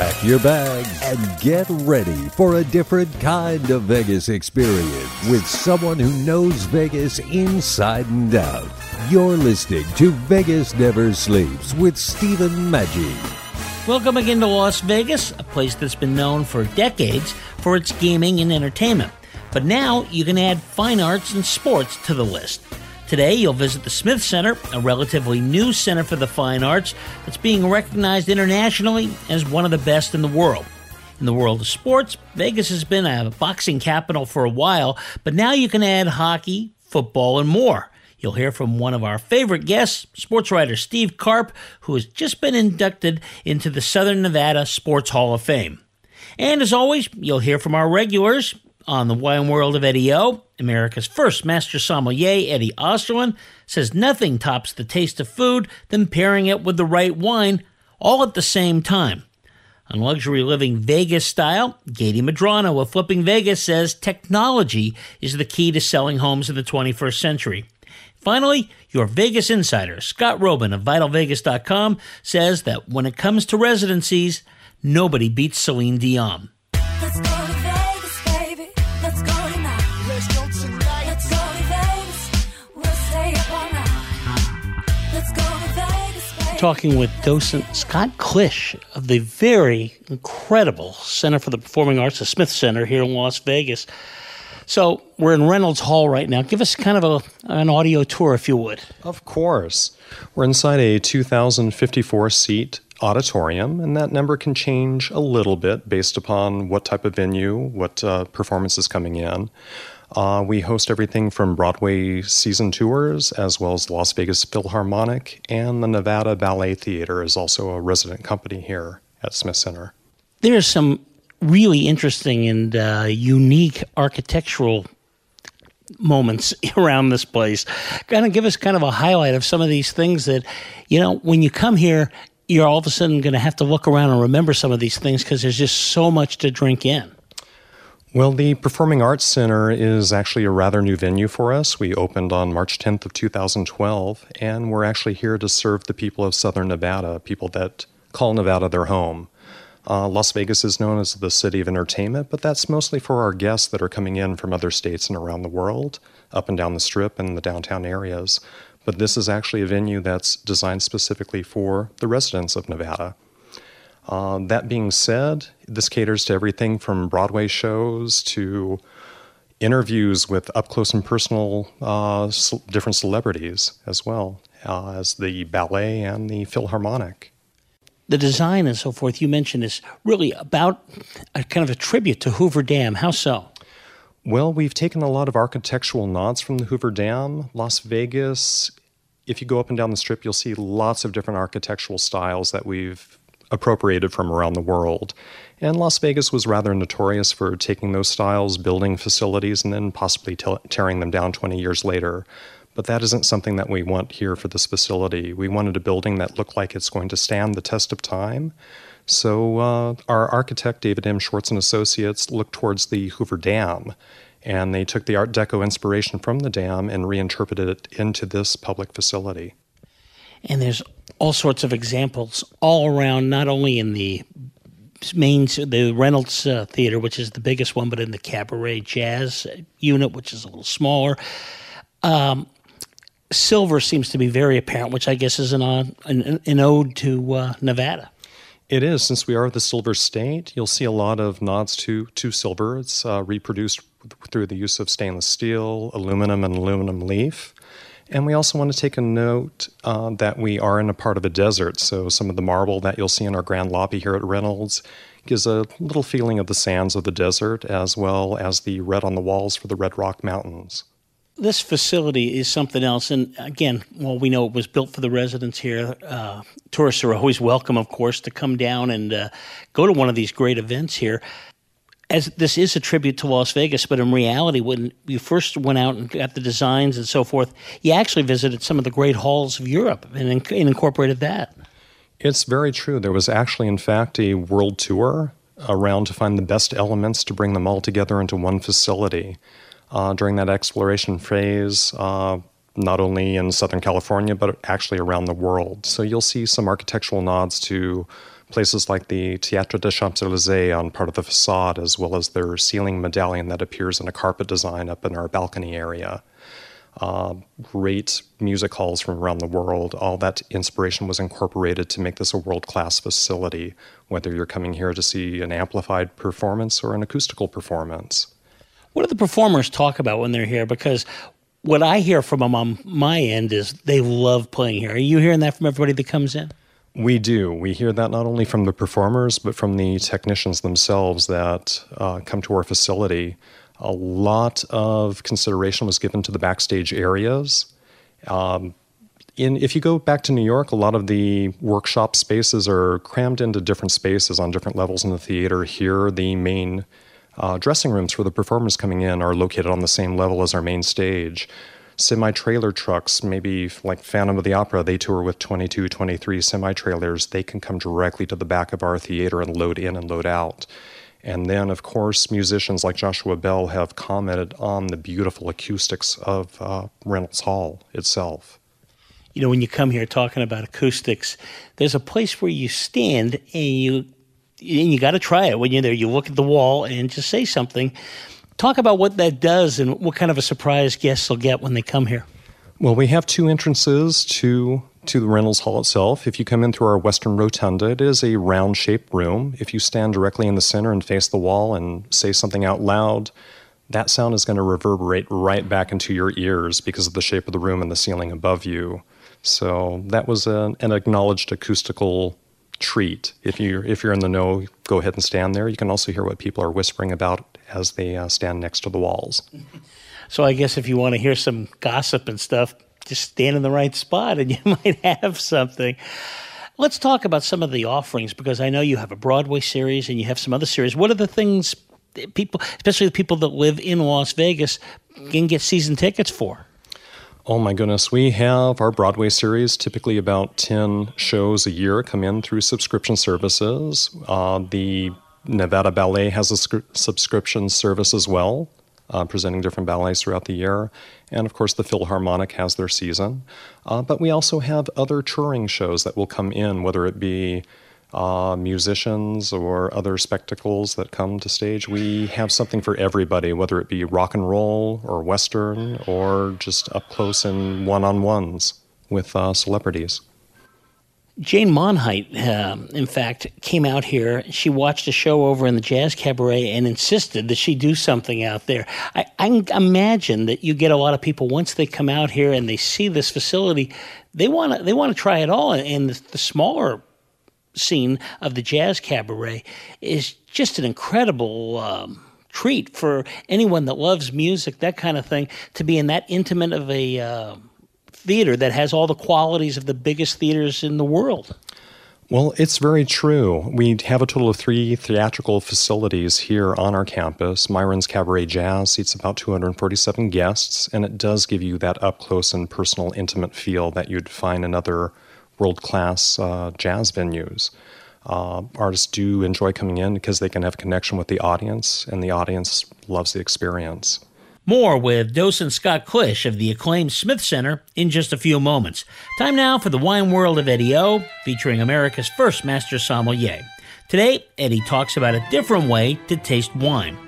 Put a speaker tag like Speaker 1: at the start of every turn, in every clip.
Speaker 1: Pack your bags and get ready for a different kind of Vegas experience with someone who knows Vegas inside and out. You're listening to Vegas Never Sleeps with Stephen Maggi.
Speaker 2: Welcome again to Las Vegas, a place that's been known for decades for its gaming and entertainment. But now you can add fine arts and sports to the list. Today, you'll visit the Smith Center, a relatively new center for the fine arts that's being recognized internationally as one of the best in the world. In the world of sports, Vegas has been a boxing capital for a while, but now you can add hockey, football, and more. You'll hear from one of our favorite guests, sports writer Steve Carp, who has just been inducted into the Southern Nevada Sports Hall of Fame. And as always, you'll hear from our regulars on the wine world of Eddie O. America's first master sommelier, Eddie Osterland, says nothing tops the taste of food than pairing it with the right wine, all at the same time. On luxury living Vegas style, Gady Madrano of Flipping Vegas says technology is the key to selling homes in the 21st century. Finally, your Vegas insider, Scott Robin of VitalVegas.com, says that when it comes to residencies, nobody beats Celine Dion. Talking with docent Scott Klisch of the very incredible Center for the Performing Arts, the Smith Center here in Las Vegas. So we're in Reynolds Hall right now. Give us kind of a, an audio tour, if you would.
Speaker 3: Of course. We're inside a 2,054 seat auditorium, and that number can change a little bit based upon what type of venue, what uh, performance is coming in. Uh, we host everything from Broadway season tours, as well as Las Vegas Philharmonic, and the Nevada Ballet Theater is also a resident company here at Smith Center.
Speaker 2: There's some really interesting and uh, unique architectural moments around this place. Kind of give us kind of a highlight of some of these things that, you know, when you come here, you're all of a sudden going to have to look around and remember some of these things because there's just so much to drink in.
Speaker 3: Well, the Performing Arts Center is actually a rather new venue for us. We opened on March 10th of 2012, and we're actually here to serve the people of Southern Nevada, people that call Nevada their home. Uh, Las Vegas is known as the city of entertainment, but that's mostly for our guests that are coming in from other states and around the world, up and down the strip and the downtown areas. But this is actually a venue that's designed specifically for the residents of Nevada. Uh, that being said, this caters to everything from Broadway shows to interviews with up close and personal uh, different celebrities as well uh, as the ballet and the Philharmonic.
Speaker 2: The design and so forth you mentioned is really about a kind of a tribute to Hoover Dam. How so?
Speaker 3: Well, we've taken a lot of architectural nods from the Hoover Dam. Las Vegas, if you go up and down the strip, you'll see lots of different architectural styles that we've appropriated from around the world. And Las Vegas was rather notorious for taking those styles, building facilities, and then possibly te- tearing them down 20 years later. But that isn't something that we want here for this facility. We wanted a building that looked like it's going to stand the test of time. So uh, our architect, David M. Schwartz and Associates, looked towards the Hoover Dam, and they took the Art Deco inspiration from the dam and reinterpreted it into this public facility.
Speaker 2: And there's all sorts of examples all around, not only in the main the Reynolds uh, Theater, which is the biggest one, but in the Cabaret Jazz unit, which is a little smaller. Um, silver seems to be very apparent, which I guess is an uh, an, an ode to uh, Nevada.
Speaker 3: It is, since we are the silver state, you'll see a lot of nods to, to silver. It's uh, reproduced through the use of stainless steel, aluminum, and aluminum leaf. And we also want to take a note uh, that we are in a part of a desert. So some of the marble that you'll see in our grand lobby here at Reynolds gives a little feeling of the sands of the desert, as well as the red on the walls for the Red Rock Mountains.
Speaker 2: This facility is something else, and again, well, we know it was built for the residents here. Uh, tourists are always welcome, of course, to come down and uh, go to one of these great events here. As this is a tribute to Las Vegas, but in reality, when you first went out and got the designs and so forth, you actually visited some of the great halls of Europe and, and incorporated that.
Speaker 3: It's very true. There was actually, in fact, a world tour around to find the best elements to bring them all together into one facility. Uh, during that exploration phase, uh, not only in Southern California, but actually around the world. So you'll see some architectural nods to places like the Théâtre des Champs-Élysées on part of the facade, as well as their ceiling medallion that appears in a carpet design up in our balcony area. Uh, great music halls from around the world. All that inspiration was incorporated to make this a world class facility, whether you're coming here to see an amplified performance or an acoustical performance.
Speaker 2: What do the performers talk about when they're here? Because what I hear from them on my end is they love playing here. Are you hearing that from everybody that comes in?
Speaker 3: We do. We hear that not only from the performers, but from the technicians themselves that uh, come to our facility. A lot of consideration was given to the backstage areas. Um, in, if you go back to New York, a lot of the workshop spaces are crammed into different spaces on different levels in the theater. Here, the main uh, dressing rooms for the performers coming in are located on the same level as our main stage semi trailer trucks, maybe like Phantom of the Opera, they tour with 22, 23 semi trailers. They can come directly to the back of our theater and load in and load out. And then, of course, musicians like Joshua Bell have commented on the beautiful acoustics of uh, Reynolds Hall itself.
Speaker 2: You know, when you come here talking about acoustics, there's a place where you stand and you and you got to try it when you're there. You look at the wall and just say something. Talk about what that does and what kind of a surprise guests will get when they come here.
Speaker 3: Well, we have two entrances to to the Reynolds Hall itself. If you come in through our western rotunda, it is a round shaped room. If you stand directly in the center and face the wall and say something out loud, that sound is going to reverberate right back into your ears because of the shape of the room and the ceiling above you. So that was a, an acknowledged acoustical treat. If you if you're in the know, go ahead and stand there. You can also hear what people are whispering about as they uh, stand next to the walls.
Speaker 2: So I guess if you want to hear some gossip and stuff, just stand in the right spot and you might have something. Let's talk about some of the offerings because I know you have a Broadway series and you have some other series. What are the things people, especially the people that live in Las Vegas, can get season tickets for?
Speaker 3: Oh my goodness, we have our Broadway series, typically about 10 shows a year, come in through subscription services. Uh, the Nevada Ballet has a sc- subscription service as well, uh, presenting different ballets throughout the year. And of course, the Philharmonic has their season. Uh, but we also have other touring shows that will come in, whether it be uh, musicians or other spectacles that come to stage. We have something for everybody, whether it be rock and roll or Western or just up close and one on ones with uh, celebrities.
Speaker 2: Jane Monheit, um, in fact, came out here. She watched a show over in the Jazz Cabaret and insisted that she do something out there. I, I imagine that you get a lot of people once they come out here and they see this facility, they want to they want to try it all. And the, the smaller scene of the Jazz Cabaret is just an incredible. Um, treat for anyone that loves music, that kind of thing, to be in that intimate of a uh, theater that has all the qualities of the biggest theaters in the world.
Speaker 3: Well, it's very true. We have a total of three theatrical facilities here on our campus. Myron's Cabaret Jazz seats about 247 guests, and it does give you that up close and personal, intimate feel that you'd find in other world class uh, jazz venues. Uh, artists do enjoy coming in because they can have connection with the audience, and the audience loves the experience.
Speaker 2: More with docent Scott Klisch of the acclaimed Smith Center in just a few moments. Time now for the wine world of Eddie O, featuring America's first master sommelier. Today, Eddie talks about a different way to taste wine.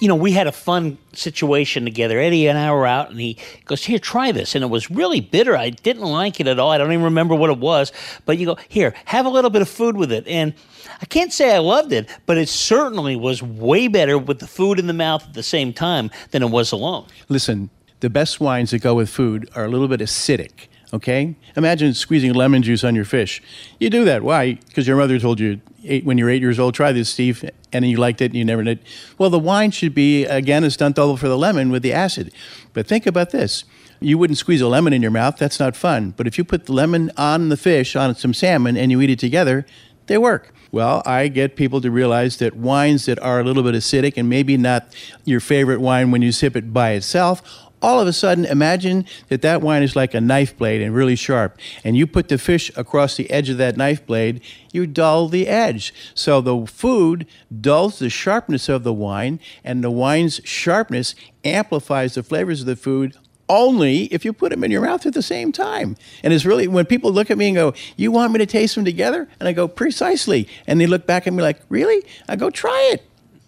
Speaker 2: You know, we had a fun situation together. Eddie and I were out, and he goes, Here, try this. And it was really bitter. I didn't like it at all. I don't even remember what it was. But you go, Here, have a little bit of food with it. And I can't say I loved it, but it certainly was way better with the food in the mouth at the same time than it was alone.
Speaker 4: Listen, the best wines that go with food are a little bit acidic. Okay? Imagine squeezing lemon juice on your fish. You do that. Why? Because your mother told you eight, when you're eight years old, try this, Steve, and you liked it and you never did. Well, the wine should be, again, a stunt double for the lemon with the acid. But think about this. You wouldn't squeeze a lemon in your mouth. That's not fun. But if you put the lemon on the fish, on some salmon, and you eat it together, They work. Well, I get people to realize that wines that are a little bit acidic and maybe not your favorite wine when you sip it by itself, all of a sudden imagine that that wine is like a knife blade and really sharp and you put the fish across the edge of that knife blade you dull the edge so the food dulls the sharpness of the wine and the wine's sharpness amplifies the flavors of the food only if you put them in your mouth at the same time. And it's really when people look at me and go, "You want me to taste them together?" And I go, "Precisely." And they look back at me like, "Really?" I go, "Try it."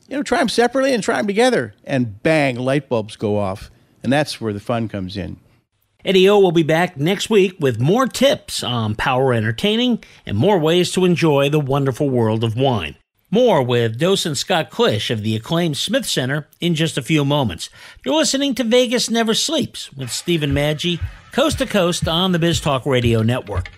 Speaker 4: You know, try them separately and try them together. And bang, light bulbs go off. And that's where the fun comes in.
Speaker 2: Eddie O will be back next week with more tips on power entertaining and more ways to enjoy the wonderful world of wine. More with docent Scott Klisch of the acclaimed Smith Center in just a few moments. You're listening to Vegas Never Sleeps with Stephen Maggi, coast to coast on the Biz Talk Radio Network.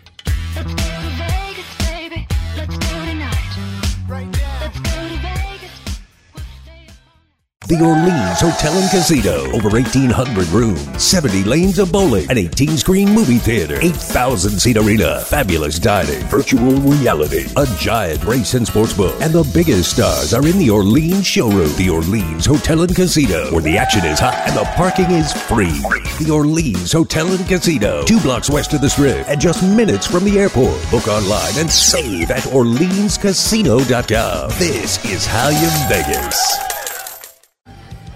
Speaker 1: The Orleans Hotel and Casino. Over 1,800 rooms, 70 lanes of bowling, an 18 screen movie theater, 8,000 seat arena, fabulous dining, virtual reality, a giant race and sports book, and the biggest stars are in the Orleans showroom. The Orleans Hotel and Casino, where the action is hot and the parking is free. The Orleans Hotel and Casino, two blocks west of the strip and just minutes from the airport. Book online and save at OrleansCasino.com. This is how you Vegas.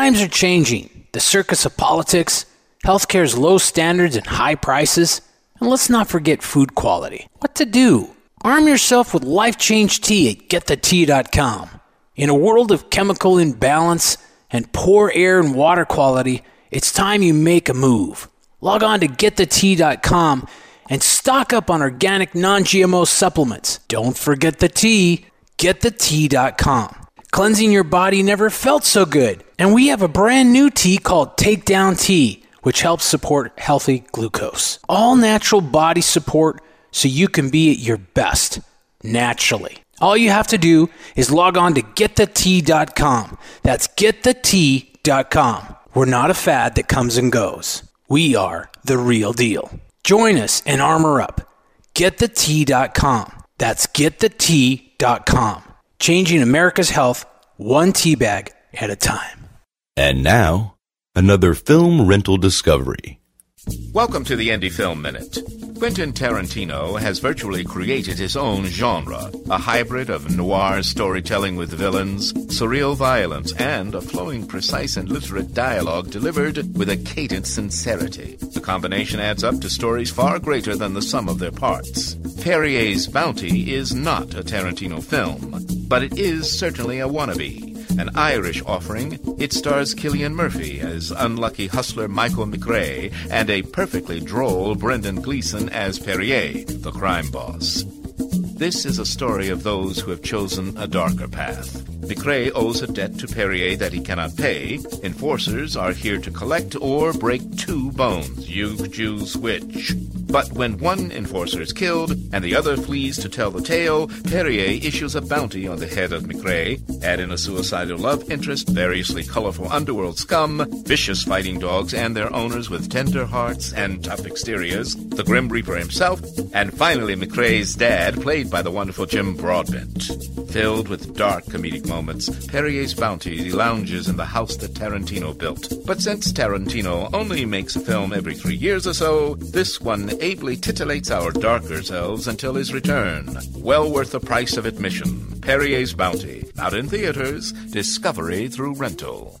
Speaker 5: Times are changing. The circus of politics, healthcare's low standards and high prices, and let's not forget food quality. What to do? Arm yourself with life change tea at getthetea.com. In a world of chemical imbalance and poor air and water quality, it's time you make a move. Log on to getthetea.com and stock up on organic non GMO supplements. Don't forget the tea. Getthetea.com. Cleansing your body never felt so good. And we have a brand new tea called Takedown Tea, which helps support healthy glucose. All natural body support so you can be at your best naturally. All you have to do is log on to getthetea.com. That's getthetea.com. We're not a fad that comes and goes. We are the real deal. Join us and armor up. Getthetea.com. That's getthetea.com. Changing America's health one tea bag at a time.
Speaker 6: And now, another film rental discovery.
Speaker 7: Welcome to the Indie Film Minute. Quentin Tarantino has virtually created his own genre, a hybrid of noir storytelling with villains, surreal violence, and a flowing, precise, and literate dialogue delivered with a cadent sincerity. The combination adds up to stories far greater than the sum of their parts. Perrier's Bounty is not a Tarantino film, but it is certainly a wannabe. An Irish offering, it stars Cillian Murphy as unlucky hustler Michael McCrea and a perfectly droll Brendan Gleeson as Perrier, the crime boss. This is a story of those who have chosen a darker path. McCrea owes a debt to Perrier that he cannot pay. Enforcers are here to collect or break two bones. You choose which. But when one enforcer is killed and the other flees to tell the tale, Perrier issues a bounty on the head of McCrea. Add in a suicidal love interest, variously colorful underworld scum, vicious fighting dogs and their owners with tender hearts and tough exteriors, the Grim Reaper himself, and finally McCrea's dad, played by the wonderful Jim Broadbent. Filled with dark comedic moments, Perrier's Bounty lounges in the house that Tarantino built. But since Tarantino only makes a film every three years or so, this one ably titillates our darker selves until his return. Well worth the price of admission. Perrier's Bounty. Out in theaters, discovery through rental.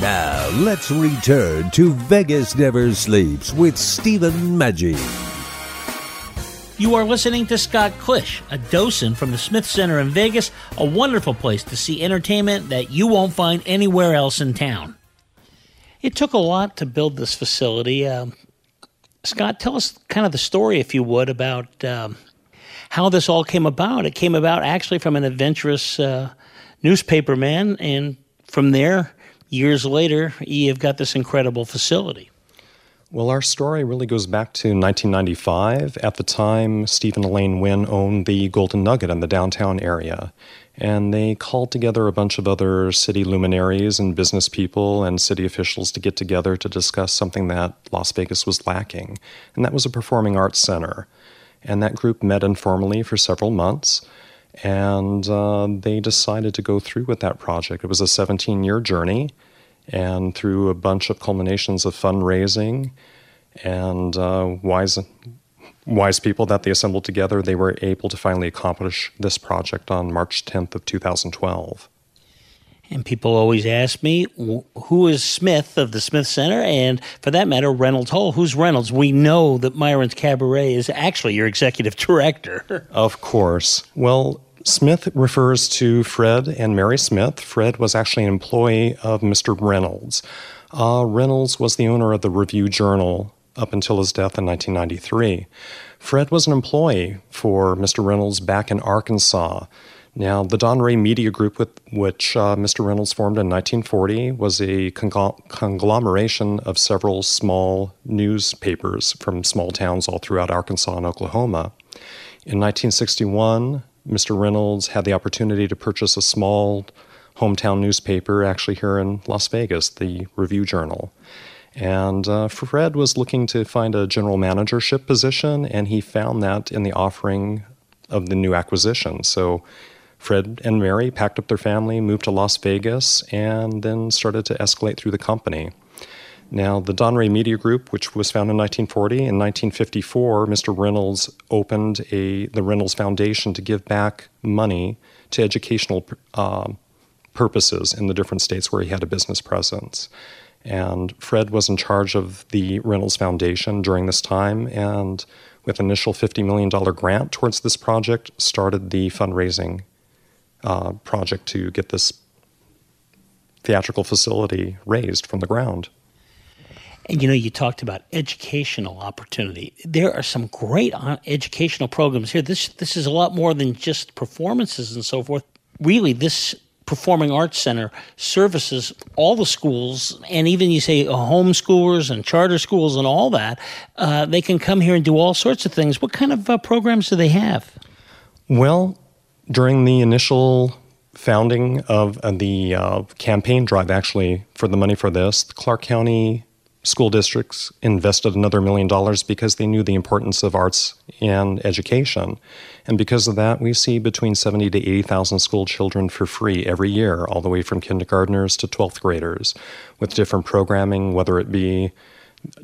Speaker 1: Now, let's return to Vegas Never Sleeps with Stephen Maggi.
Speaker 2: You are listening to Scott Klisch, a docent from the Smith Center in Vegas, a wonderful place to see entertainment that you won't find anywhere else in town. It took a lot to build this facility. Um, Scott, tell us kind of the story, if you would, about um, how this all came about. It came about actually from an adventurous uh, newspaper man, and from there, years later, you've got this incredible facility.
Speaker 3: Well, our story really goes back to 1995. At the time, Steve and Elaine Wynn owned the Golden Nugget in the downtown area. And they called together a bunch of other city luminaries and business people and city officials to get together to discuss something that Las Vegas was lacking. And that was a performing arts center. And that group met informally for several months. And uh, they decided to go through with that project. It was a 17 year journey and through a bunch of culminations of fundraising and uh, wise wise people that they assembled together, they were able to finally accomplish this project on March 10th of 2012.
Speaker 2: And people always ask me, who is Smith of the Smith Center? And for that matter, Reynolds Hall. Who's Reynolds? We know that Myron's Cabaret is actually your executive director.
Speaker 3: of course. Well, Smith refers to Fred and Mary Smith. Fred was actually an employee of Mr. Reynolds. Uh, Reynolds was the owner of the Review Journal up until his death in 1993. Fred was an employee for Mr. Reynolds back in Arkansas. Now, the Donrey Media Group, with which uh, Mr. Reynolds formed in 1940, was a conglomeration of several small newspapers from small towns all throughout Arkansas and Oklahoma. In 1961, Mr. Reynolds had the opportunity to purchase a small hometown newspaper, actually here in Las Vegas, the Review Journal. And uh, Fred was looking to find a general managership position, and he found that in the offering of the new acquisition. So Fred and Mary packed up their family, moved to Las Vegas, and then started to escalate through the company. Now, the Donrey Media Group, which was founded in 1940, in 1954, Mr. Reynolds opened a the Reynolds Foundation to give back money to educational uh, purposes in the different states where he had a business presence. And Fred was in charge of the Reynolds Foundation during this time, and with initial $50 million grant towards this project, started the fundraising uh, project to get this theatrical facility raised from the ground.
Speaker 2: And you know, you talked about educational opportunity. There are some great uh, educational programs here. This this is a lot more than just performances and so forth. Really, this performing arts center services all the schools and even you say homeschoolers and charter schools and all that. Uh, they can come here and do all sorts of things. What kind of uh, programs do they have?
Speaker 3: Well, during the initial founding of uh, the uh, campaign drive, actually, for the money for this, the Clark County school districts invested another million dollars because they knew the importance of arts and education. And because of that, we see between 70 to 80,000 school children for free every year, all the way from kindergartners to 12th graders, with different programming, whether it be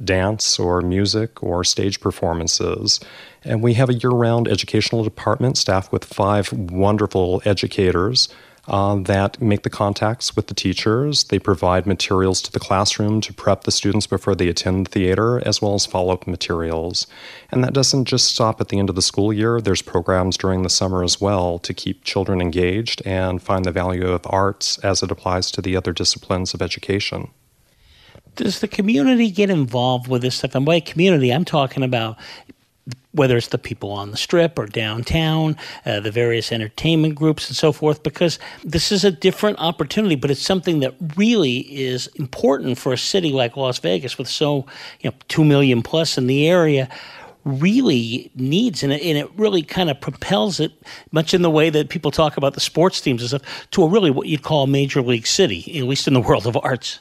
Speaker 3: dance or music or stage performances. And we have a year round educational department staffed with five wonderful educators uh, that make the contacts with the teachers. They provide materials to the classroom to prep the students before they attend the theater, as well as follow up materials. And that doesn't just stop at the end of the school year, there's programs during the summer as well to keep children engaged and find the value of arts as it applies to the other disciplines of education.
Speaker 2: Does the community get involved with this stuff? And by community, I'm talking about whether it's the people on the strip or downtown, uh, the various entertainment groups and so forth, because this is a different opportunity, but it's something that really is important for a city like Las Vegas with so, you know, 2 million plus in the area really needs and it, and it really kind of propels it much in the way that people talk about the sports teams and stuff to a really what you'd call a major league city at least in the world of arts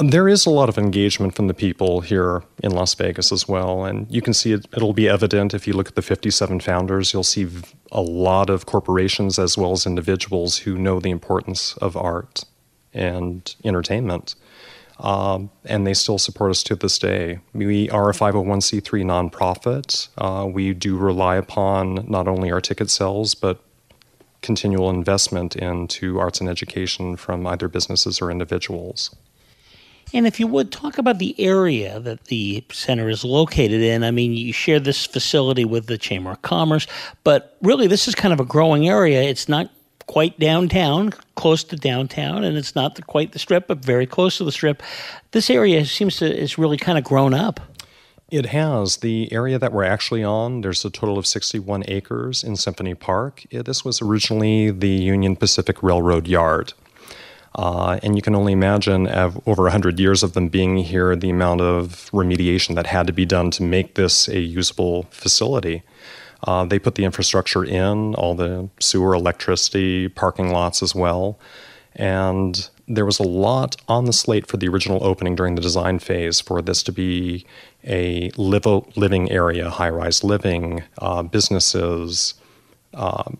Speaker 3: there is a lot of engagement from the people here in Las Vegas as well. And you can see it, it'll be evident if you look at the 57 founders. You'll see a lot of corporations as well as individuals who know the importance of art and entertainment. Um, and they still support us to this day. We are a 501c3 nonprofit. Uh, we do rely upon not only our ticket sales, but continual investment into arts and education from either businesses or individuals.
Speaker 2: And if you would talk about the area that the center is located in, I mean, you share this facility with the Chamber of Commerce, but really this is kind of a growing area. It's not quite downtown, close to downtown, and it's not the, quite the strip, but very close to the strip. This area seems to is really kind of grown up.
Speaker 3: It has. The area that we're actually on, there's a total of 61 acres in Symphony Park. This was originally the Union Pacific Railroad Yard. Uh, and you can only imagine, over 100 years of them being here, the amount of remediation that had to be done to make this a usable facility. Uh, they put the infrastructure in, all the sewer, electricity, parking lots as well. And there was a lot on the slate for the original opening during the design phase for this to be a live, living area, high rise living, uh, businesses, uh,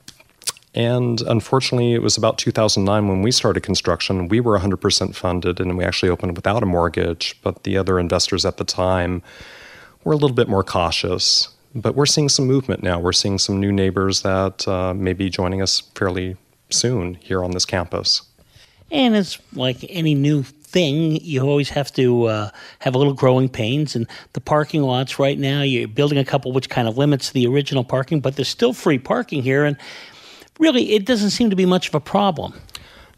Speaker 3: and unfortunately, it was about 2009 when we started construction. We were 100% funded and we actually opened without a mortgage, but the other investors at the time were a little bit more cautious. But we're seeing some movement now. We're seeing some new neighbors that uh, may be joining us fairly soon here on this campus.
Speaker 2: And it's like any new thing, you always have to uh, have a little growing pains. And the parking lots right now, you're building a couple, which kind of limits the original parking, but there's still free parking here. And really, it doesn't seem to be much of a problem.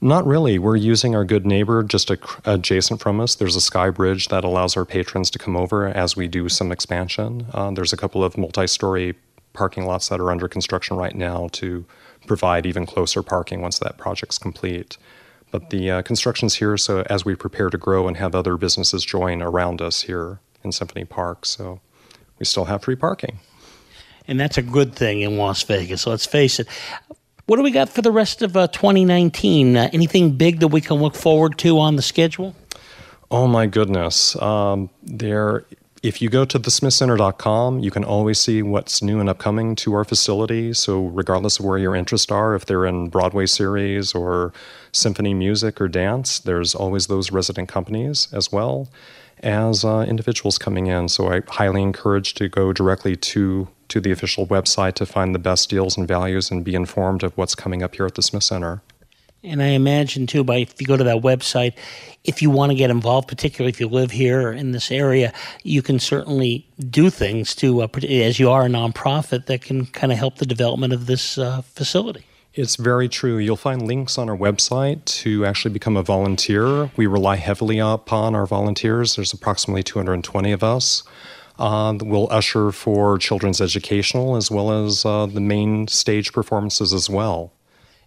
Speaker 3: Not really. We're using our good neighbor just adjacent from us. There's a sky bridge that allows our patrons to come over as we do some expansion. Uh, there's a couple of multi story parking lots that are under construction right now to provide even closer parking once that project's complete. But the uh, construction's here, so as we prepare to grow and have other businesses join around us here in Symphony Park, so we still have free parking.
Speaker 2: And that's a good thing in Las Vegas, let's face it. What do we got for the rest of uh, 2019? Uh, anything big that we can look forward to on the schedule?
Speaker 3: Oh my goodness. Um, there if you go to thesmithcenter.com, you can always see what's new and upcoming to our facility. So, regardless of where your interests are, if they're in Broadway series or symphony music or dance, there's always those resident companies as well as uh, individuals coming in. So, I highly encourage to go directly to to the official website to find the best deals and values and be informed of what's coming up here at the Smith Center.
Speaker 2: And I imagine too, by if you go to that website, if you want to get involved, particularly if you live here or in this area, you can certainly do things to, uh, as you are a nonprofit, that can kind of help the development of this uh, facility.
Speaker 3: It's very true. You'll find links on our website to actually become a volunteer. We rely heavily upon our volunteers. There's approximately 220 of us. Uh, we'll usher for children's educational as well as uh, the main stage performances as well.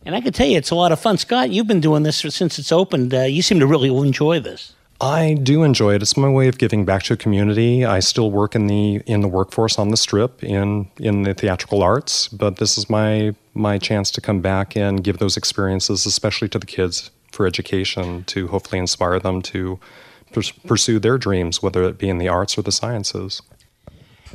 Speaker 2: And I can tell you, it's a lot of fun. Scott, you've been doing this since it's opened. Uh, you seem to really enjoy this.
Speaker 3: I do enjoy it. It's my way of giving back to a community. I still work in the in the workforce on the strip in in the theatrical arts, but this is my my chance to come back and give those experiences, especially to the kids, for education, to hopefully inspire them to pursue their dreams, whether it be in the arts or the sciences.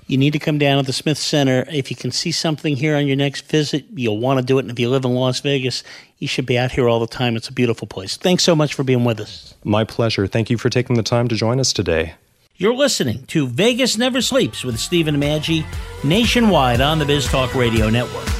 Speaker 2: You need to come down to the Smith Center. If you can see something here on your next visit, you'll want to do it. And if you live in Las Vegas, you should be out here all the time. It's a beautiful place. Thanks so much for being with us.
Speaker 3: My pleasure. Thank you for taking the time to join us today.
Speaker 2: You're listening to Vegas Never Sleeps with Stephen Maggi nationwide on the Biz Talk Radio Network.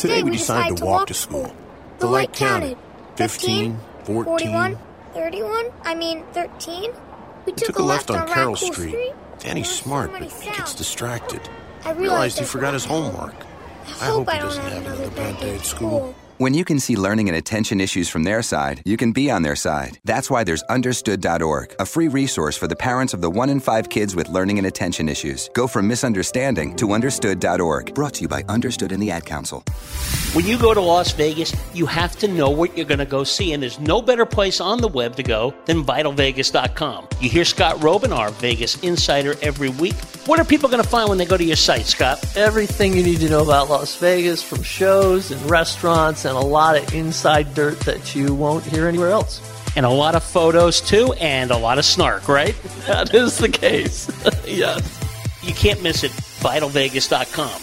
Speaker 8: Today we decided to walk to school.
Speaker 9: The light counted 15, 41, 31, I mean 13. We
Speaker 8: took a left on Carroll Street. Danny's smart, but he gets distracted.
Speaker 9: I
Speaker 8: Realized he forgot his homework.
Speaker 9: I hope I doesn't have another bad day at school.
Speaker 10: When you can see learning and attention issues from their side, you can be on their side. That's why there's understood.org, a free resource for the parents of the one in five kids with learning and attention issues. Go from misunderstanding to understood.org. Brought to you by Understood and the Ad Council.
Speaker 2: When you go to Las Vegas, you have to know what you're going to go see, and there's no better place on the web to go than VitalVegas.com. You hear Scott Robin, our Vegas insider, every week. What are people going to find when they go to your site, Scott?
Speaker 11: Everything you need to know about Las Vegas from shows and restaurants and a lot of inside dirt that you won't hear anywhere else.
Speaker 2: And a lot of photos, too, and a lot of snark, right?
Speaker 11: That is the case. yes.
Speaker 2: You can't miss it. VitalVegas.com.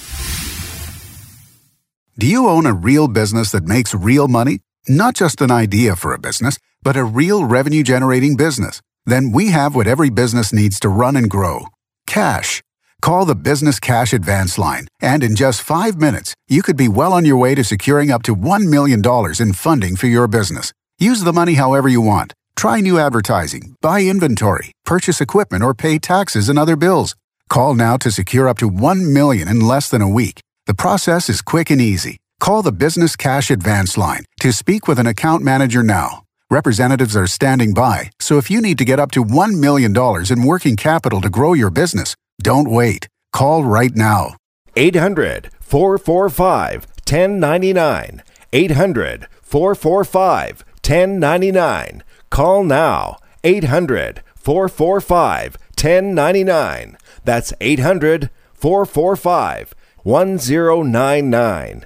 Speaker 12: Do you own a real business that makes real money? Not just an idea for a business, but a real revenue generating business? Then we have what every business needs to run and grow cash. Call the Business Cash Advance Line, and in just five minutes, you could be well on your way to securing up to $1 million in funding for your business. Use the money however you want. Try new advertising, buy inventory, purchase equipment, or pay taxes and other bills. Call now to secure up to 1 million in less than a week. The process is quick and easy. Call the Business Cash Advance Line to speak with an account manager now. Representatives are standing by, so if you need to get up to $1 million in working capital to grow your business, don't wait. Call right now.
Speaker 13: 800 445 1099. 800 445 1099. Call now. 800 445 1099. That's 800 445 1099.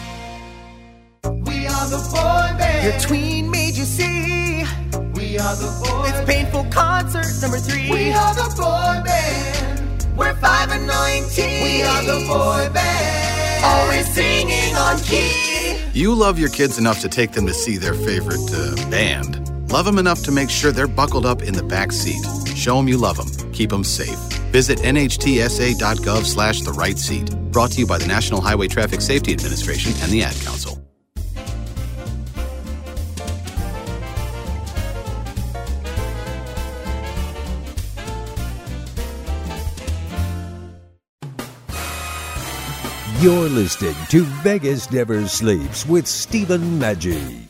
Speaker 14: We are the boy band. Your tween made you see. We are the boy It's painful concert number three. We are the boy band. We're five and nineteen. We are the boy band. Always singing on key.
Speaker 15: You love your kids enough to take them to see their favorite uh, band. Love them enough to make sure they're buckled up in the back seat. Show them you love them. Keep them safe. Visit nhtsa.gov slash the right seat. Brought to you by the National Highway Traffic Safety Administration and the Ad Council.
Speaker 1: You're listening to Vegas Never Sleeps with Stephen Maggi.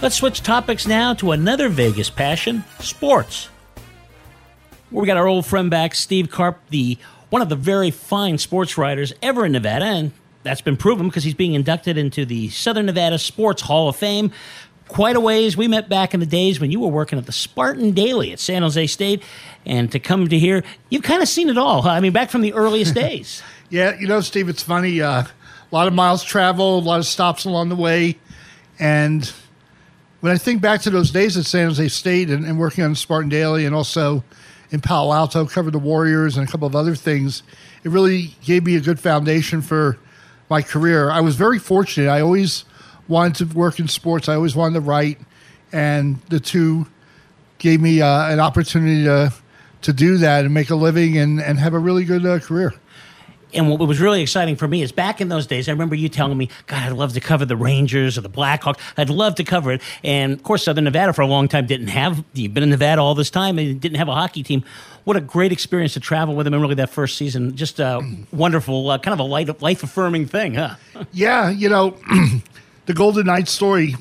Speaker 2: Let's switch topics now to another Vegas passion sports. We got our old friend back, Steve Carp, the one of the very fine sports writers ever in Nevada, and that's been proven because he's being inducted into the Southern Nevada Sports Hall of Fame. Quite a ways. We met back in the days when you were working at the Spartan Daily at San Jose State, and to come to here, you've kind of seen it all. Huh? I mean, back from the earliest days.
Speaker 16: Yeah, you know, Steve, it's funny. Uh, a lot of miles traveled, a lot of stops along the way, and when I think back to those days at San Jose State and, and working on Spartan Daily, and also in Palo Alto, covered the Warriors and a couple of other things, it really gave me a good foundation for my career. I was very fortunate. I always wanted to work in sports. I always wanted to write, and the two gave me uh, an opportunity to to do that and make a living and, and have a really good uh, career.
Speaker 2: And what was really exciting for me is back in those days, I remember you telling me, God, I'd love to cover the Rangers or the Blackhawks. I'd love to cover it. And of course, Southern Nevada for a long time didn't have, you've been in Nevada all this time and didn't have a hockey team. What a great experience to travel with them and really that first season. Just a wonderful, uh, kind of a life affirming thing, huh?
Speaker 16: yeah, you know, the Golden Knights story,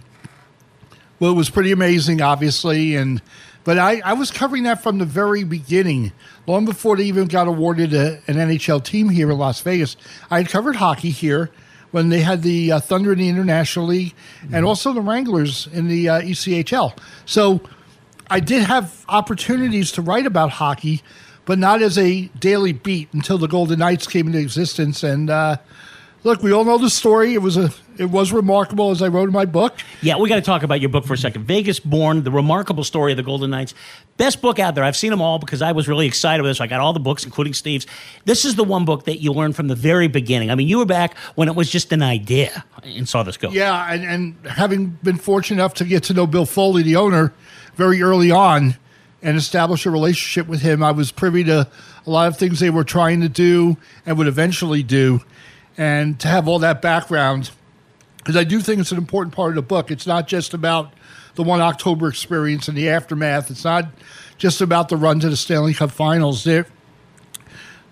Speaker 16: well, it was pretty amazing, obviously. And, but I, I was covering that from the very beginning long before they even got awarded a, an NHL team here in Las Vegas. I had covered hockey here when they had the uh, Thunder in the International League and also the Wranglers in the uh, ECHL. So I did have opportunities to write about hockey, but not as a daily beat until the Golden Knights came into existence. And uh, look, we all know the story. It was a it was remarkable, as I wrote in my book.
Speaker 2: Yeah, we got to talk about your book for a second. Vegas Born: The Remarkable Story of the Golden Knights. Best book out there. I've seen them all because I was really excited with this. I got all the books, including Steve's. This is the one book that you learned from the very beginning. I mean, you were back when it was just an idea and saw this go.
Speaker 16: Yeah, and, and having been fortunate enough to get to know Bill Foley, the owner, very early on, and establish a relationship with him, I was privy to a lot of things they were trying to do and would eventually do. And to have all that background because I do think it's an important part of the book. It's not just about the one October experience and the aftermath. It's not just about the run to the Stanley Cup Finals. There,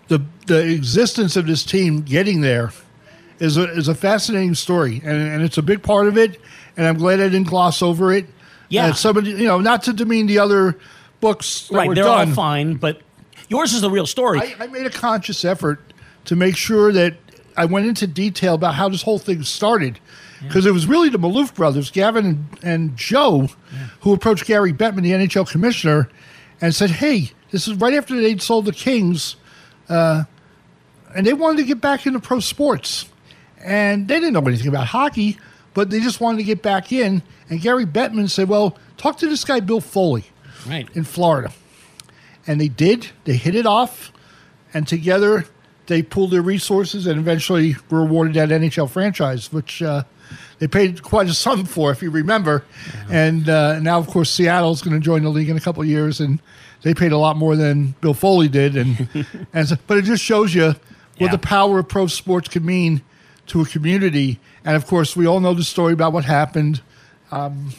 Speaker 16: the the existence of this team getting there is a is a fascinating story, and, and it's a big part of it. And I'm glad I didn't gloss over it.
Speaker 2: Yeah,
Speaker 16: and somebody, you know, not to demean the other books. That
Speaker 2: right, they're
Speaker 16: done.
Speaker 2: all fine, but yours is the real story.
Speaker 16: I, I made a conscious effort to make sure that I went into detail about how this whole thing started because yeah. it was really the Maloof brothers, Gavin and, and Joe, yeah. who approached Gary Bettman, the NHL commissioner, and said, "Hey, this is right after they'd sold the Kings, uh, and they wanted to get back into pro sports, and they didn't know anything about hockey, but they just wanted to get back in." And Gary Bettman said, "Well, talk to this guy Bill Foley,
Speaker 2: right
Speaker 16: in Florida," and they did. They hit it off, and together they pooled their resources and eventually were awarded that NHL franchise, which uh, they paid quite a sum for, if you remember. Yeah. And uh, now, of course, Seattle's going to join the league in a couple of years, and they paid a lot more than Bill Foley did. And, and so, but it just shows you what yeah. the power of pro sports can mean to a community. And of course, we all know the story about what happened. Um,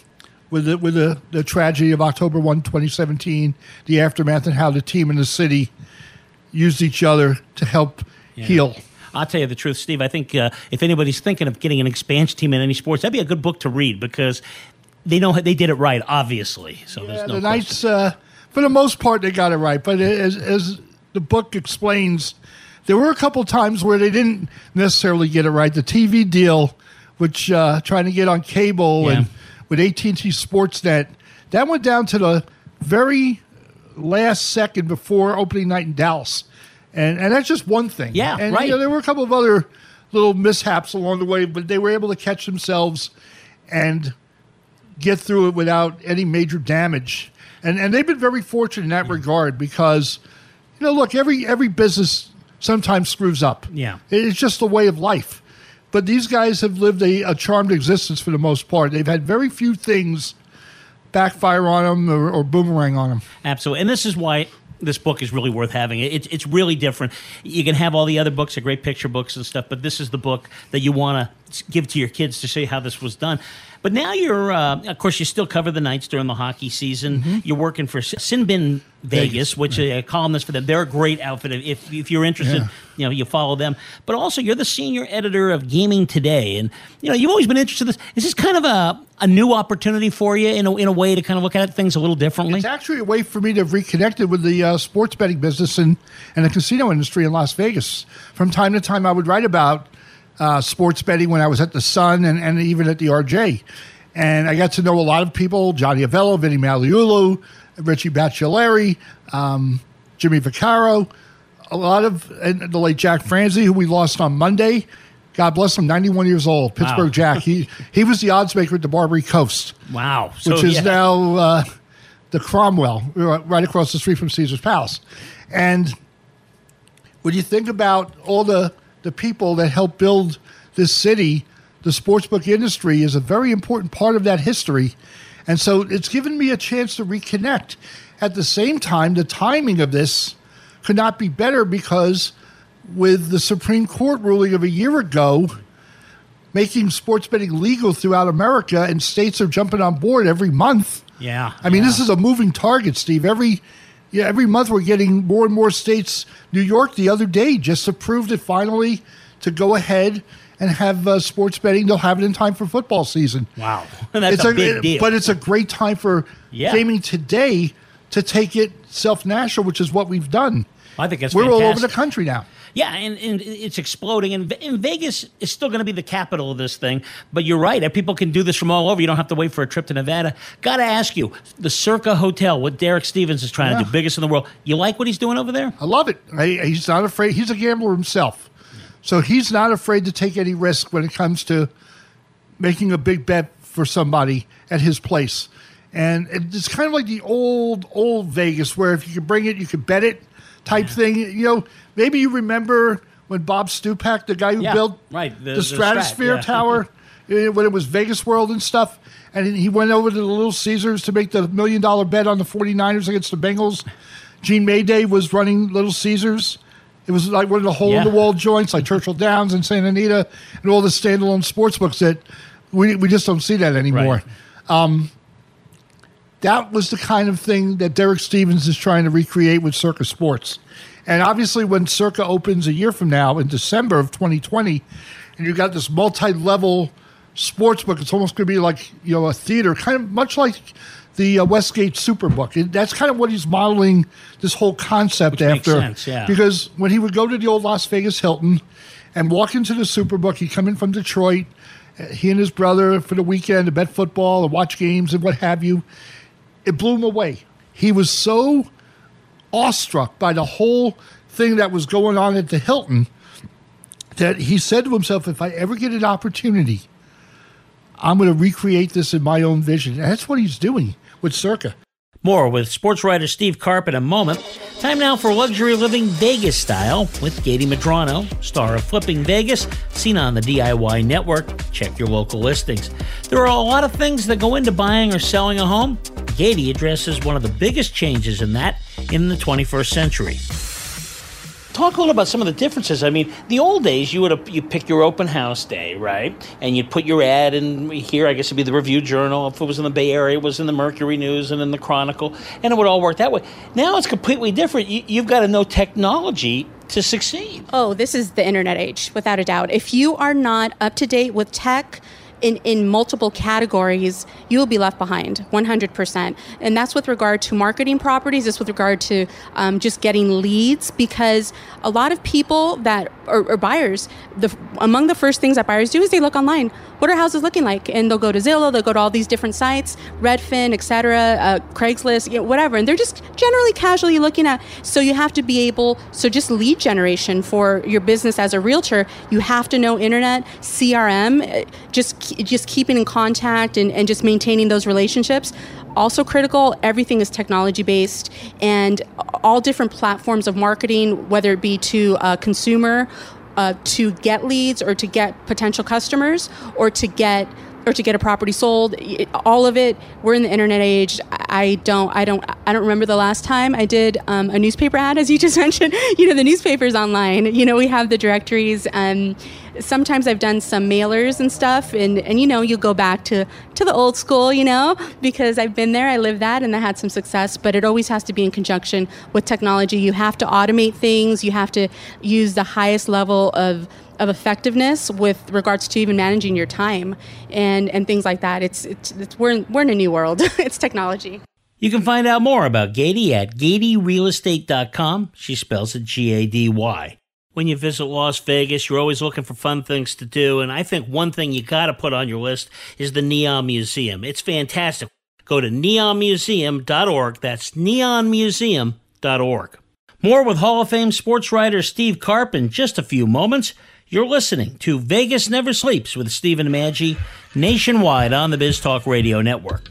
Speaker 16: with the, with the, the tragedy of October 1, 2017, the aftermath, and how the team and the city used each other to help yeah. heal.
Speaker 2: I'll tell you the truth, Steve. I think uh, if anybody's thinking of getting an expansion team in any sports, that'd be a good book to read because they know they did it right, obviously. So
Speaker 16: yeah,
Speaker 2: there's no
Speaker 16: the Knights, uh, for the most part, they got it right. But as, as the book explains, there were a couple times where they didn't necessarily get it right. The TV deal, which uh, trying to get on cable yeah. and with AT&T Sportsnet, that went down to the very last second before opening night in Dallas, and and that's just one thing.
Speaker 2: Yeah,
Speaker 16: and,
Speaker 2: right.
Speaker 16: You know, there were a couple of other little mishaps along the way, but they were able to catch themselves and get through it without any major damage. And and they've been very fortunate in that mm. regard because, you know, look, every every business sometimes screws up.
Speaker 2: Yeah,
Speaker 16: it's just the way of life. But these guys have lived a, a charmed existence for the most part. They've had very few things backfire on them or, or boomerang on them.
Speaker 2: Absolutely. And this is why this book is really worth having. It's it's really different. You can have all the other books, the great picture books and stuff, but this is the book that you want to give to your kids to show how this was done. But now you're, uh, of course, you still cover the Knights during the hockey season.
Speaker 16: Mm-hmm.
Speaker 2: You're working for Sinbin Vegas,
Speaker 16: Vegas,
Speaker 2: which is a columnist for them. They're a great outfit. If if you're interested,
Speaker 16: Yeah.
Speaker 2: you know, you follow them. But also, you're the senior editor of Gaming Today, and you know, you've always been interested in this. Is this kind of a a new opportunity for you in a, in a way to kind of look at things a little differently?
Speaker 16: It's actually a way for me to have reconnected with the uh, sports betting business and, and the casino industry in Las Vegas. From time to time, I would write about uh, sports betting when I was at the Sun and, and even at the RJ. And I got to know a lot of people Johnny Avello, Vinny Magliulo, Richie Baccellieri, um, Jimmy Vaccaro, a lot of, and the late Jack Franzi, who we lost on Monday. God bless him, 91 years old, Pittsburgh
Speaker 2: Wow.
Speaker 16: Jack. He, he was the odds maker at the Barbary Coast
Speaker 2: Wow. So,
Speaker 16: which is
Speaker 2: yeah.
Speaker 16: now uh, the Cromwell, right across the street from Caesar's Palace. And when you think about all the, the people that helped build this city, the sportsbook industry is a very important part of that history. And so it's given me a chance to reconnect. At the same time, the timing of this could not be better because with the Supreme Court ruling of a year ago, making sports betting legal throughout America, and states are jumping on board every month.
Speaker 2: Yeah.
Speaker 16: I mean, this is a moving target, Steve. Every yeah, every month we're getting more and more states. New York the other day just approved it finally to go ahead and have uh, sports betting. They'll have it in time for football season.
Speaker 2: Wow. That's
Speaker 16: it's
Speaker 2: a big deal.
Speaker 16: But it's a great time for
Speaker 2: Yeah.
Speaker 16: gaming today to take it self national, which is what we've done.
Speaker 2: I think that's
Speaker 16: we're all over the country now.
Speaker 2: Yeah, and, and it's exploding. And, and Vegas is still going to be the capital of this thing. But you're right. Eh, people can do this from all over. You don't have to wait for a trip to Nevada. Got to ask you the Circa Hotel, what Derek Stevens is trying to do, biggest in the world. You like what he's doing over there?
Speaker 16: I love it. I, he's not afraid. He's a gambler himself, so he's not afraid to take any risk when it comes to making a big bet for somebody at his place. And it's kind of like the old old Vegas, where if you could bring it, you could bet it, type thing. You know, maybe you remember when Bob Stupak, the guy who
Speaker 2: Yeah,
Speaker 16: built
Speaker 2: right, the-
Speaker 16: the,
Speaker 2: the Strat,
Speaker 16: Stratosphere
Speaker 2: yeah.
Speaker 16: Tower, eh, when it was Vegas World and stuff. And he went over to the Little Caesars to make the million dollar bet on the 49ers against the Bengals. Gene Maday was running Little Caesars. It was like one of the hole in the wall joints like Churchill Downs and Santa Anita and all the standalone sports books that we, we just don't see that anymore. Um, that was the kind of thing that Derek Stevens is trying to recreate with Circa Sports. And obviously, when Circa opens a year from now in December of 2020, and you've got this multi-level sports book, it's almost going to be like you know a theater, kind of much like the uh, Westgate Superbook. And that's kind of what he's modeling this whole concept
Speaker 2: Which makes
Speaker 16: after.
Speaker 2: sense, yeah.
Speaker 16: Because when he would go to the old Las Vegas Hilton and walk into the Superbook, he'd come in from Detroit. uh, He and his brother for the weekend to bet football and watch games and what have you it blew him away. He was so awestruck by the whole thing that was going on at the Hilton that he said to himself, if I ever get an opportunity, I'm going to recreate this in my own vision. And that's what he's doing with Circa.
Speaker 2: More with sports writer Steve Carp in a moment. Time now for luxury living Vegas style with Gady Medrano, star of Flipping Vegas, seen on the DIY network. Check your local listings. There are a lot of things that go into buying or selling a home. Gady addresses one of the biggest changes in that in the 21st century. Talk a little about some of the differences. I mean, the old days, you would you pick your open house day, right? And you'd put your ad in here. I guess it'd be the Review Journal. If it was in the Bay Area, it was in the Mercury News and in the Chronicle, and it would all work that way. Now it's completely different. You, you've got to know technology to succeed.
Speaker 17: Oh, this is the internet age, without a doubt. If you are not up to date with tech, in, in multiple categories, you will be left behind 100%. And that's with regard to marketing properties, it's with regard to um, just getting leads because a lot of people that are, or buyers, the, among the first things that buyers do is they look online. What are houses looking like? And they'll go to Zillow, they'll go to all these different sites, Redfin, etc., uh, Craigslist, you know, whatever. And they're just generally casually looking at. So you have to be able, so just lead generation for your business as a realtor, you have to know internet, CRM, uh, just just keeping in contact and, and just maintaining those relationships. Also critical, everything is technology based and all different platforms of marketing, whether it be to a consumer, uh, to get leads or to get potential customers or to get or to get a property sold. It- all of it. We're in the internet age. I don't. I don't. I don't remember the last time I did um, a newspaper ad, as you just mentioned. You know, the newspapers online. You know, we have the directories. Um, sometimes I've done some mailers and stuff, and and you know, you go back to to the old school. You know, because I've been there. I lived that, and I had some success. But it always has to be in conjunction with technology. You have to automate things. You have to use the highest level of of effectiveness with regards to even managing your time and and things like that. It's it's, it's we're in, we're in a new world. it's technology.
Speaker 2: You can find out more about Gady at GadyRealestate.com. She spells it G A D Y. When you visit Las Vegas, you're always looking for fun things to do, and I think one thing you got to put on your list is the Neon Museum. It's fantastic. Go to neonmuseum.org. That's neonmuseum.org. More with Hall of Fame sports writer Steve Carp in just a few moments. You're listening to Vegas Never Sleeps with Stephen Maggi nationwide on the Biz Talk Radio Network.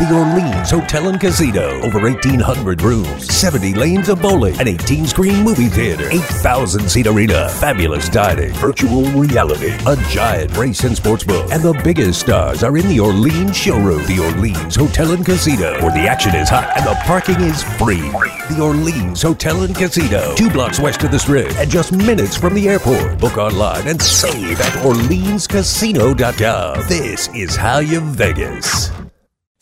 Speaker 1: The Orleans Hotel and Casino. Over 1,800 rooms, 70 lanes of bowling, an 18 screen movie theater, 8,000 seat arena, fabulous dining, virtual reality, a giant race and sports book, and the biggest stars are in the Orleans showroom. The Orleans Hotel and Casino, where the action is hot and the parking is free. The Orleans Hotel and Casino, two blocks west of the Strip and just minutes from the airport. Book online and save at OrleansCasino.com. This is how you Vegas.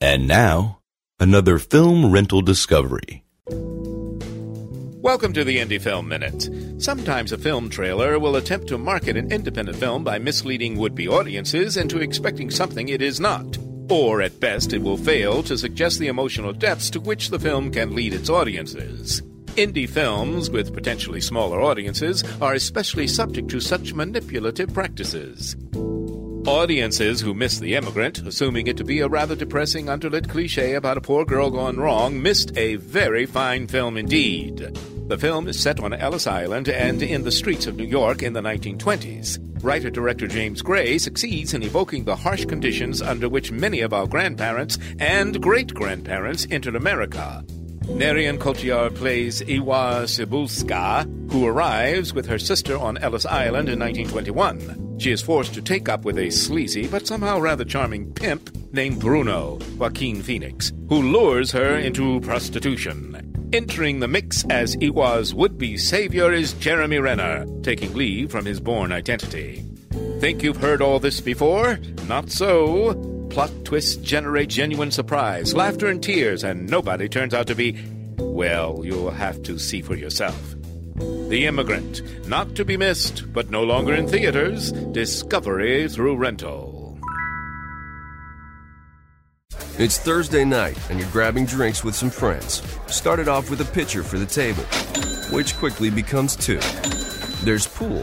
Speaker 6: And now, another film rental discovery.
Speaker 7: Welcome to the Indie Film Minute. Sometimes a film trailer will attempt to market an independent film by misleading would be audiences into expecting something it is not. Or, at best, it will fail to suggest the emotional depths to which the film can lead its audiences. Indie films with potentially smaller audiences are especially subject to such manipulative practices. Audiences who miss The Immigrant, assuming it to be a rather depressing underlit cliche about a poor girl gone wrong, missed a very fine film indeed. The film is set on Ellis Island and in the streets of New York in the 1920s. Writer director James Gray succeeds in evoking the harsh conditions under which many of our grandparents and great grandparents entered America. Marion Cotillard plays Ewa Cybulska, who arrives with her sister on Ellis Island in 1921. She is forced to take up with a sleazy but somehow rather charming pimp named Bruno, Joaquin Phoenix, who lures her into prostitution. Entering the mix as Ewa's would-be savior is Jeremy Renner, taking leave from his Bourne Identity. Think you've heard all this before? Not so. Plot twists generate genuine surprise, laughter, and tears, and nobody turns out to be. Well, you'll have to see for yourself. The Immigrant, not to be missed, but no longer in theaters. Discovery through rental.
Speaker 18: It's Thursday night, and you're grabbing drinks with some friends. Started off with a pitcher for the table, which quickly becomes two. There's pool.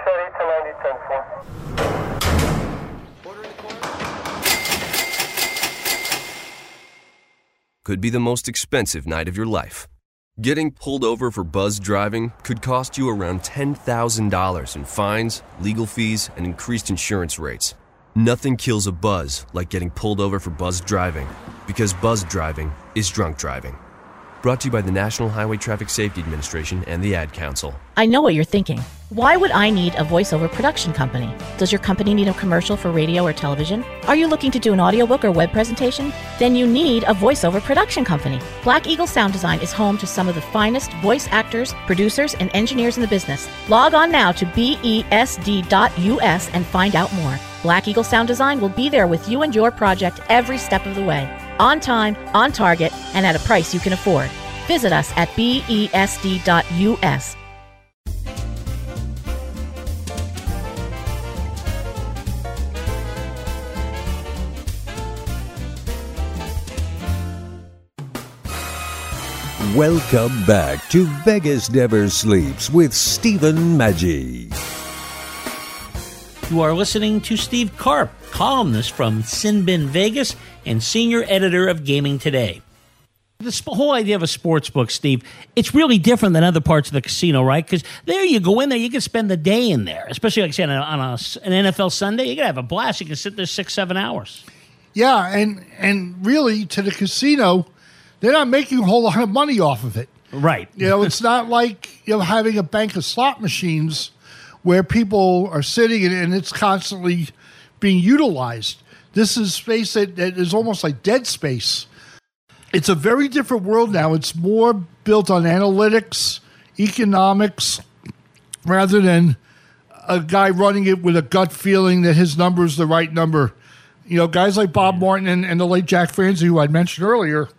Speaker 18: could be the most expensive night of your life. Getting pulled over for buzz driving could cost you around $10,000 in fines, legal fees, and increased insurance rates. Nothing kills a buzz like getting pulled over for buzz driving, because buzz driving is drunk driving. Brought to you by the National Highway Traffic Safety Administration and the Ad Council.
Speaker 19: I know what you're thinking. Why would I need a voiceover production company? Does your company need a commercial for radio or television? Are you looking to do an audiobook or web presentation? Then you need a voiceover production company. Black Eagle Sound Design is home to some of the finest voice actors, producers, and engineers in the business. Log on now to besd.us and find out more. Black Eagle Sound Design will be there with you and your project every step of the way. On time, on target, and at a price you can afford. Visit us at besd.us.
Speaker 1: Welcome back to Vegas Never Sleeps with Stephen Maggi.
Speaker 2: You are listening to Steve Carp, columnist from Sinbin Vegas and senior editor of Gaming Today. This whole idea of a sports book, Steve, it's really different than other parts of the casino, right? Because there you go in there, you can spend the day in there, especially like I said on, a, on a, an NFL Sunday. You can have a blast. You can sit there six, seven hours.
Speaker 16: Yeah, and and really to the casino, they're not making a whole lot of money off of it.
Speaker 2: Right.
Speaker 16: You know, it's not like you know having a bank of slot machines where people are sitting and, and it's constantly being utilized. This is space that, that is almost like dead space. It's a very different world now. It's more built on analytics, economics, rather than a guy running it with a gut feeling that his number is the right number. You know, guys like Bob Martin and, and the late Jack Franzi, who I mentioned earlier,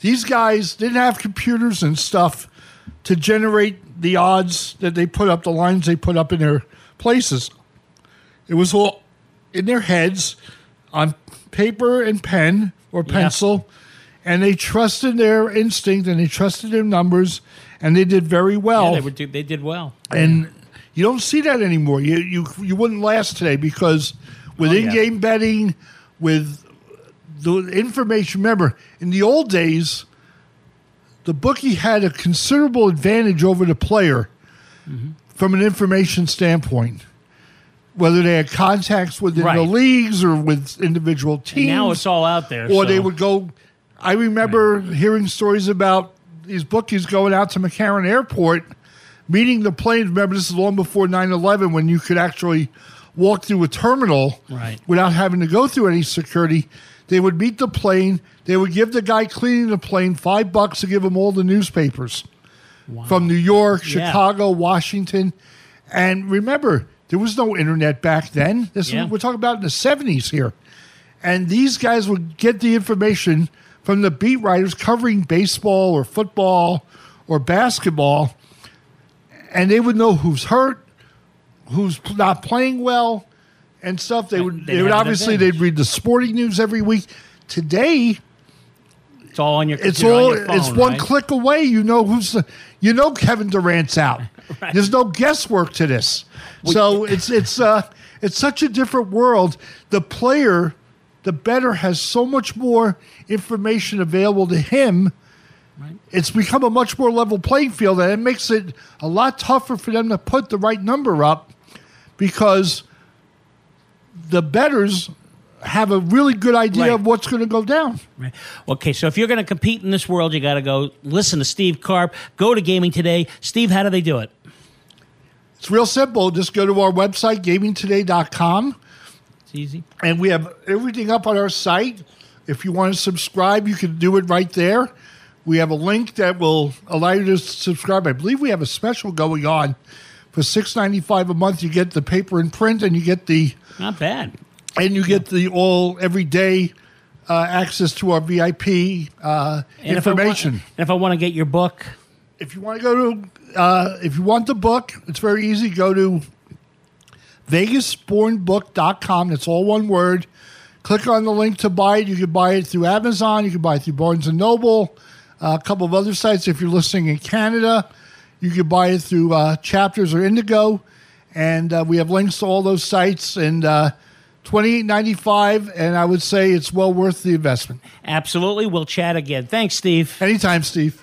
Speaker 16: these guys didn't have computers and stuff to generate the odds that they put up, the lines they put up in their places. It was all in their heads on paper and pen or
Speaker 2: Yeah.
Speaker 16: pencil, and they trusted their instinct and they trusted their numbers, and they did very well.
Speaker 2: Yeah, they, do- they did well.
Speaker 16: and you don't see that anymore. You you you wouldn't last today because with
Speaker 2: Oh,
Speaker 16: in-game betting, with the information. Remember, in the old days, the bookie had a considerable advantage over the player
Speaker 2: Mm-hmm.
Speaker 16: from an information standpoint. Whether they had contacts within the leagues or with individual
Speaker 2: And
Speaker 16: teams,
Speaker 2: now it's all out there.
Speaker 16: or
Speaker 2: so-
Speaker 16: they would go. I remember hearing stories about these bookies going out to McCarran Airport, meeting the planes. Remember, this is long before 9 11 when you could actually walk through a terminal
Speaker 2: Right.
Speaker 16: without having to go through any security. They would meet the plane. They would give the guy cleaning the plane five bucks to give him all the newspapers from New York,
Speaker 2: Yeah.
Speaker 16: Chicago, Washington. And remember, there was no internet back then. This
Speaker 2: Yeah.
Speaker 16: is, we're talking about in the 70s here. And these guys would get the information from the beat writers covering baseball or football or basketball, and they would know who's hurt, who's not playing well, and stuff. They would.
Speaker 2: they'd
Speaker 16: They would
Speaker 2: have an
Speaker 16: obviously
Speaker 2: advantage.
Speaker 16: they'd read the sporting news every week. Today,
Speaker 2: it's all on your
Speaker 16: it's
Speaker 2: computer, on
Speaker 16: all
Speaker 2: your phone,
Speaker 16: it's one
Speaker 2: right?
Speaker 16: click away. You know who's the, you know Kevin Durant's out. There's no guesswork to this. So it's it's uh it's such a different world. The player, the better has so much more information available to him. It's become a much more level playing field, and it makes it a lot tougher for them to put the right number up because the betters have a really good idea
Speaker 2: Right.
Speaker 16: of what's going to go down.
Speaker 2: Right. Okay, so if you're going to compete in this world, you got to go listen to Steve Carp. Go to Gaming Today. Steve, how do they do it?
Speaker 16: It's real simple. Just go to our website, gamingtoday.com.
Speaker 2: It's easy.
Speaker 16: And we have everything up on our site. If you want to subscribe, you can do it right there. We have a link that will allow you to subscribe. I believe we have a special going on for six ninety five a month. You get the paper and print, and you get the
Speaker 2: Not bad.
Speaker 16: and you get the all everyday uh, access to our VIP uh,
Speaker 2: And if want-
Speaker 16: information.
Speaker 2: and if I want to get your book,
Speaker 16: if you want to go to, uh, if you want the book, it's very easy. Go to vegasbornbook.com. That's all one word. Click on the link to buy it. You can buy it through Amazon. You can buy it through Barnes and Noble, uh, a couple of other sites. If you're listening in Canada, you can buy it through uh, Chapters or Indigo, and uh, we have links to all those sites. And uh, twenty eight ninety five, and I would say it's well worth the investment.
Speaker 2: Absolutely. We'll chat again. Thanks, Steve.
Speaker 16: Anytime, Steve.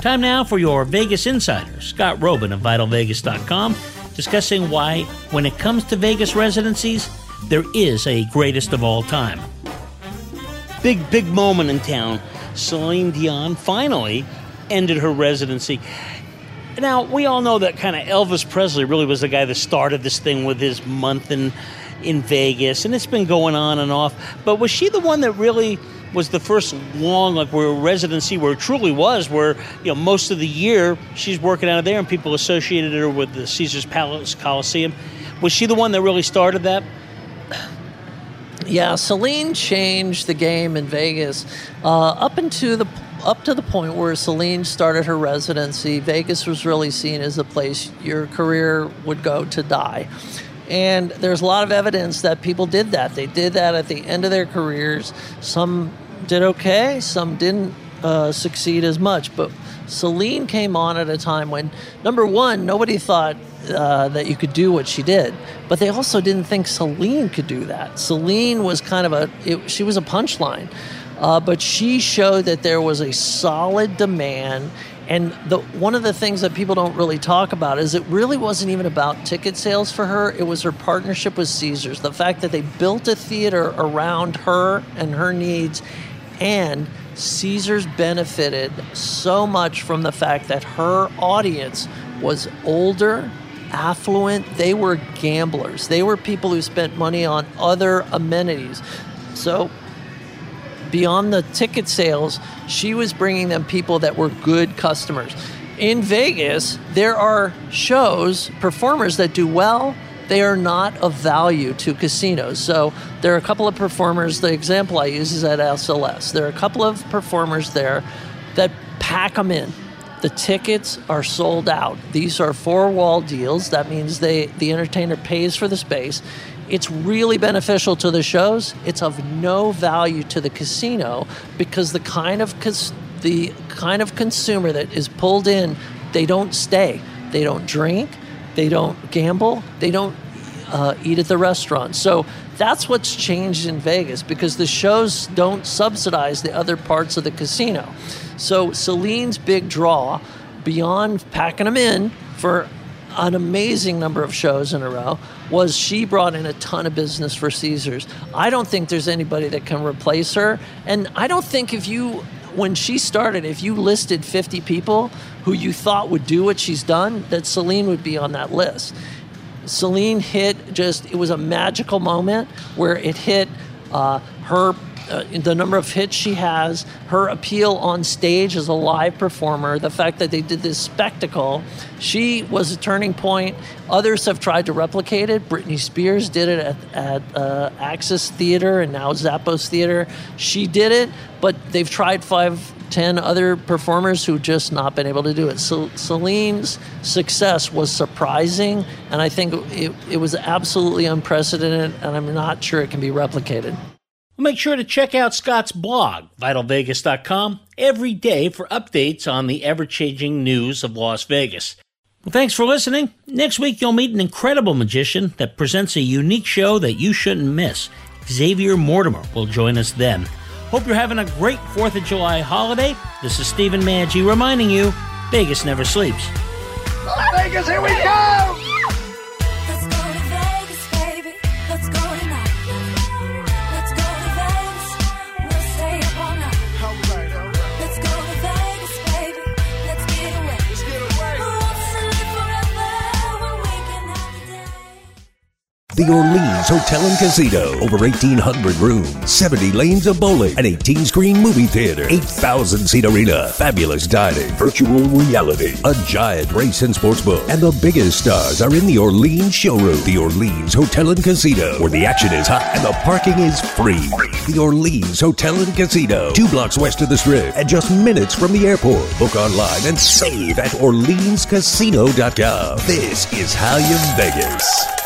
Speaker 2: Time now for your Vegas Insider, Scott Roeben of VitalVegas.com, discussing why, when it comes to Vegas residencies, there is a greatest of all time. Big, big moment in town. Celine Dion finally ended her residency. Now, we all know that kind of Elvis Presley really was the guy that started this thing with his month in, in Vegas, and it's been going on and off. But was she the one that really was the first long, like, where residency, where it truly was, where, you know, most of the year she's working out of there and people associated her with the Caesar's Palace Coliseum? Was she the one that really started that?
Speaker 11: Yeah, Celine changed the game in Vegas uh, up into the up to the point where Celine started her residency. Vegas was really seen as a place your career would go to die. And there's a lot of evidence that people did that. They did that at the end of their careers. Some did okay, some didn't uh, succeed as much. But Celine came on at a time when, number one, nobody thought uh, that you could do what she did, but they also didn't think Celine could do that. Celine was kind of a, it, she was a punchline. Uh, but she showed that there was a solid demand and the one of the things that people don't really talk about is it really wasn't even about ticket sales for her. It was her partnership with Caesars. The fact that they built a theater around her and her needs, and Caesars benefited so much from the fact that her audience was older, affluent. They were gamblers. They were people who spent money on other amenities. So beyond the ticket sales, she was bringing them people that were good customers. In Vegas, there are shows, performers that do well. They are not of value to casinos. So there are a couple of performers. The example I use is at SLS. There are a couple of performers there that pack them in. The tickets are sold out. These are four wall deals. That means they the entertainer pays for the space it's really beneficial to the shows. It's of no value to the casino because the kind of the kind of consumer that is pulled in, they don't stay. They don't drink. They don't gamble. They don't uh, eat at the restaurant. So that's what's changed in Vegas because the shows don't subsidize the other parts of the casino. So Celine's big draw, beyond packing them in for an amazing number of shows in a row was she brought in a ton of business for Caesars. I don't think there's anybody that can replace her. And I don't think if you, when she started, if you listed 50 people who you thought would do what she's done, that Celine would be on that list. Celine hit just, it was a magical moment where it hit uh, her uh, the number of hits she has, her appeal on stage as a live performer, the fact that they did this spectacle, she was a turning point. Others have tried to replicate it. Britney Spears did it at, at uh, Axis Theater and now Zappos Theater. She did it, but they've tried five, ten other performers who just not been able to do it. So Celine's success was surprising, and I think it, it was absolutely unprecedented, and I'm not sure it can be replicated.
Speaker 2: Make sure to check out Scott's blog, vitalvegas.com, every day for updates on the ever changing news of Las Vegas. Well, thanks for listening. Next week, you'll meet an incredible magician that presents a unique show that you shouldn't miss. Xavier Mortimer will join us then. Hope you're having a great 4th of July holiday. This is Stephen Maggi reminding you Vegas never sleeps.
Speaker 14: Vegas, here we go!
Speaker 1: The Orleans Hotel and Casino. Over 1,800 rooms, 70 lanes of bowling, an 18 screen movie theater, 8,000 seat arena, fabulous dining, virtual reality, a giant race and sports book, and the biggest stars are in the Orleans showroom. The Orleans Hotel and Casino, where the action is hot and the parking is free. The Orleans Hotel and Casino, two blocks west of the strip and just minutes from the airport. Book online and save at OrleansCasino.com. This is how you Vegas.